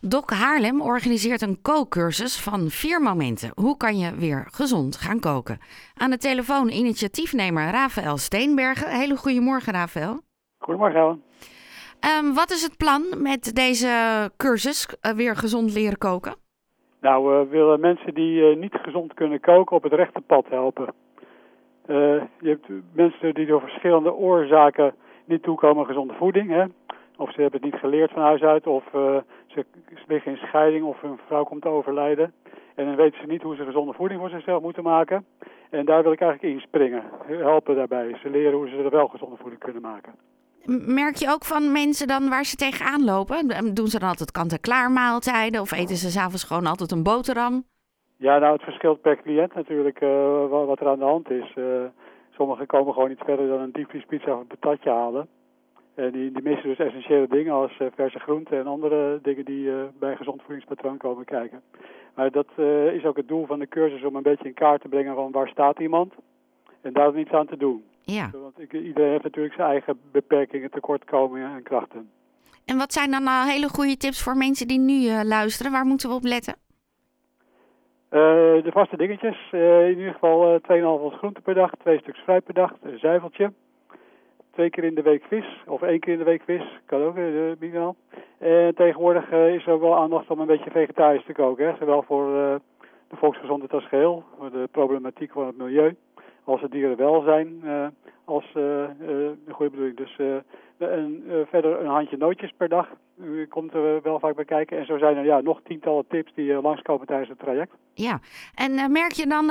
Dok Haarlem organiseert een kookcursus van vier momenten. Hoe kan je weer gezond gaan koken? Aan de telefoon initiatiefnemer Rafael Steenbergen. Hele goedemorgen, Rafael. Goedemorgen, Ellen. Um, wat is het plan met deze cursus uh, weer gezond leren koken? Nou, we willen mensen die uh, niet gezond kunnen koken op het rechte pad helpen. Uh, je hebt mensen die door verschillende oorzaken niet toekomen aan gezonde voeding. Hè? Of ze hebben het niet geleerd van huis uit, of uh, ze liggen in scheiding, of hun vrouw komt te overlijden. En dan weten ze niet hoe ze gezonde voeding voor zichzelf moeten maken. En daar wil ik eigenlijk inspringen, helpen daarbij. Ze leren hoe ze er wel gezonde voeding kunnen maken. Merk je ook van mensen dan waar ze tegenaan lopen? Doen ze dan altijd kant-en-klaar maaltijden of eten ze s'avonds gewoon altijd een boterham? Ja, nou het verschilt per cliënt natuurlijk uh, wat er aan de hand is. Uh, sommigen komen gewoon niet verder dan een diepvriespizza of een patatje halen. En die, die missen dus essentiële dingen als uh, verse groenten en andere dingen die bij een gezond voedingspatroon komen kijken. Maar dat is ook het doel van de cursus om een beetje in kaart te brengen van waar staat iemand en daar iets aan te doen. Ja. Want iedereen heeft natuurlijk zijn eigen beperkingen, tekortkomingen en krachten. En wat zijn dan nou hele goede tips voor mensen die nu uh, luisteren? Waar moeten we op letten? Uh, de vaste dingetjes. Uh, in ieder geval 2,5 ons groente per dag, twee stuks fruit per dag, een zuiveltje. Twee keer in de week vis, of één keer in de week vis, kan ook, de minimaal. En tegenwoordig is er ook wel aandacht om een beetje vegetarisch te koken. Hè? Zowel voor de volksgezondheid als geheel, voor de problematiek van het milieu als het dierenwelzijn uh, als uh, uh, de goede bedoeling. Dus en, verder een handje nootjes per dag u komt er wel vaak bij kijken. En zo zijn er ja, nog tientallen tips die langskomen tijdens het traject. Ja, en merk je dan,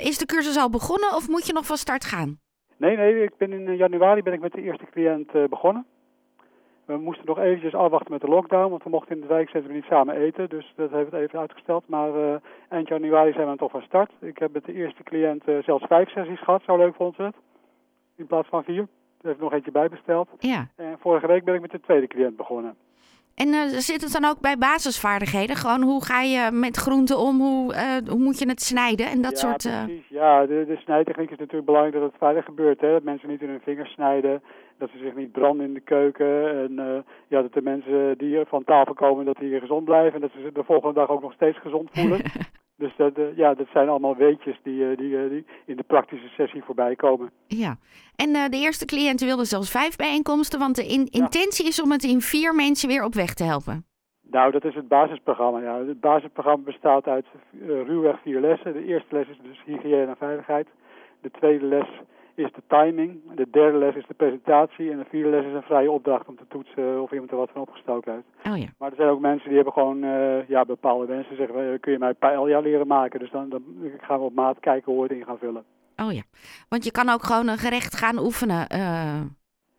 is de cursus al begonnen of moet je nog van start gaan? Nee, nee, ik ben in januari ben ik met de eerste cliënt begonnen. We moesten nog eventjes afwachten met de lockdown, want we mochten in het wijkcentrum niet samen eten. Dus dat heeft het even uitgesteld. Maar uh, eind januari zijn we toch van start. Ik heb met de eerste cliënt uh, zelfs vijf sessies gehad, zo leuk vond ze het. In plaats van vier. Er heeft nog eentje bijbesteld. Ja. En vorige week ben ik met de tweede cliënt begonnen. En uh, zit het dan ook bij basisvaardigheden? Gewoon hoe ga je met groenten om? Hoe, uh, hoe moet je het snijden en dat ja, soort... Uh... precies. Ja, de, de snijtechniek is natuurlijk belangrijk dat het veilig gebeurt. Hè? Dat mensen niet in hun vingers snijden. Dat ze zich niet branden in de keuken. En ja, dat de mensen die van tafel komen, dat die gezond blijven. En dat ze zich de volgende dag ook nog steeds gezond voelen. Dus dat, uh, ja, dat zijn allemaal weetjes die, uh, die, uh, die in de praktische sessie voorbij komen. Ja, en de eerste cliënten wilden zelfs vijf bijeenkomsten, want de in intentie is om het in vier mensen weer op weg te helpen. Nou, dat is het basisprogramma. Ja. Het basisprogramma bestaat uit ruwweg vier lessen. De eerste les is dus hygiëne en veiligheid. De tweede les is de timing. De derde les is de presentatie. En de vierde les is een vrije opdracht om te toetsen of iemand er wat van opgestoken heeft. Oh ja. Maar er zijn ook mensen die hebben gewoon uh, ja, bepaalde mensen zeggen, kun je mij paella leren maken? Dus dan, dan gaan we op maat kijken hoe we het in gaan vullen. Oh ja, want je kan ook gewoon een gerecht gaan oefenen uh,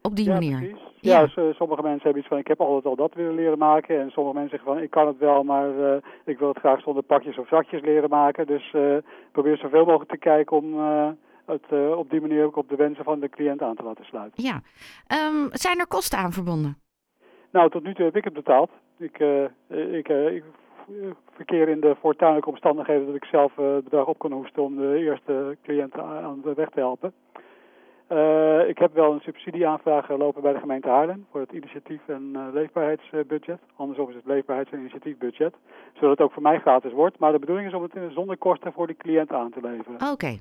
op die ja, manier. Precies. Ja, ja so, sommige mensen hebben iets van, ik heb altijd al dat willen leren maken. En sommige mensen zeggen van, ik kan het wel, maar uh, ik wil het graag zonder pakjes of zakjes leren maken. Dus probeer zoveel mogelijk te kijken om het uh, op die manier ook op de wensen van de cliënt aan te laten sluiten. Ja. Um, zijn er kosten aan verbonden? Nou, tot nu toe heb ik het betaald. Ik, uh, ik, uh, ik verkeer in de voortuinlijke omstandigheden dat ik zelf het bedrag op kan hoesten om de eerste cliënten aan de weg te helpen. ik heb wel een subsidieaanvraag lopen bij de gemeente Haarlem voor het initiatief- en leefbaarheidsbudget. Andersom is het leefbaarheids- en initiatiefbudget. Zodat het ook voor mij gratis wordt. Maar de bedoeling is om het zonder kosten voor de cliënt aan te leveren. Oké. Okay.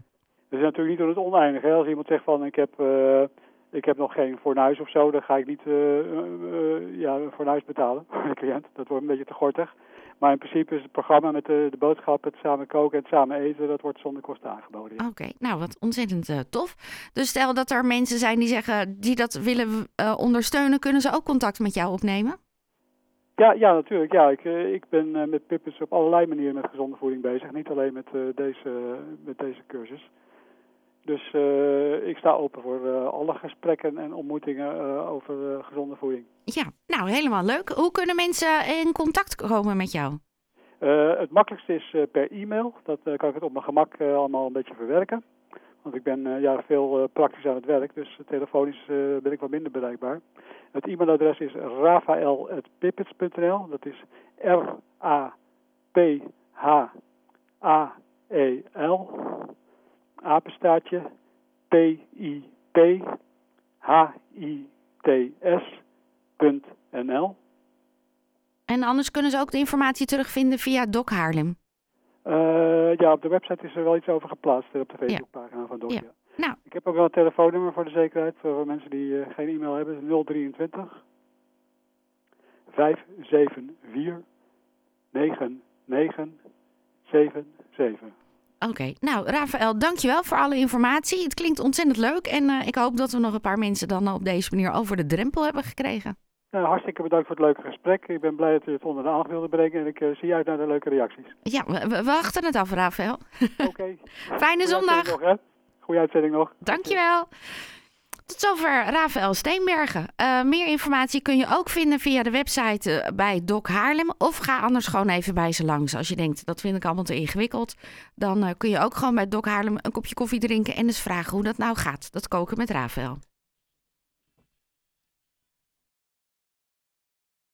Het is natuurlijk niet door het oneindige. Hè? Als iemand zegt van ik heb, uh, ik heb nog geen fornuis of zo, dan ga ik niet uh, uh, ja, een fornuis betalen voor de cliënt. Dat wordt een beetje te gortig. Maar in principe is het programma met de, de boodschap, het samen koken en het samen eten, dat wordt zonder kosten aangeboden. Oké, okay. nou wat ontzettend tof. Dus stel dat er mensen zijn die zeggen, die dat willen ondersteunen, kunnen ze ook contact met jou opnemen? Ja, ja natuurlijk. Ja, ik, ik ben met Pippins op allerlei manieren met gezonde voeding bezig. Niet alleen met, deze, met deze cursus. Dus uh, ik sta open voor uh, alle gesprekken en ontmoetingen uh, over gezonde voeding. Ja, nou helemaal leuk. Hoe kunnen mensen in contact komen met jou? het makkelijkste is per e-mail. Dat kan ik het op mijn gemak allemaal een beetje verwerken. Want ik ben ja, veel praktisch aan het werk, dus telefonisch ben ik wat minder bereikbaar. Het e-mailadres is rafael.pippets.nl. Dat is R-A-P-H-A-E-L apenstaartje p i p h i t s punt nl. En anders kunnen ze ook de informatie terugvinden via Doc Haarlem. Eh, ja, op de website is er wel iets over geplaatst eh, op de Facebookpagina van Doc. Ja. ja. Nou. Ik heb ook wel een telefoonnummer voor de zekerheid, voor mensen die eh, geen e-mail hebben. 023 574 9977. Oké, nou Rafael, dankjewel voor alle informatie. Het klinkt ontzettend leuk en eh, ik hoop dat we nog een paar mensen dan op deze manier over de drempel hebben gekregen. Nou, hartstikke bedankt voor het leuke gesprek. Ik ben blij dat u het onder de aandacht wilde brengen en ik eh, zie uit naar de leuke reacties. Ja, we, we wachten het af, Rafael. Oké. Fijne Goeie zondag. uitzending nog, hè? Goeie uitzending nog. Dankjewel. Tot zover Rafael Steenbergen. Eh, meer informatie kun je ook vinden via de website eh, bij Doc Haarlem. Of ga anders gewoon even bij ze langs. Als je denkt, dat vind ik allemaal te ingewikkeld. Dan eh, kun je ook gewoon bij Doc Haarlem een kopje koffie drinken en eens vragen hoe dat nou gaat. Dat koken met Rafael.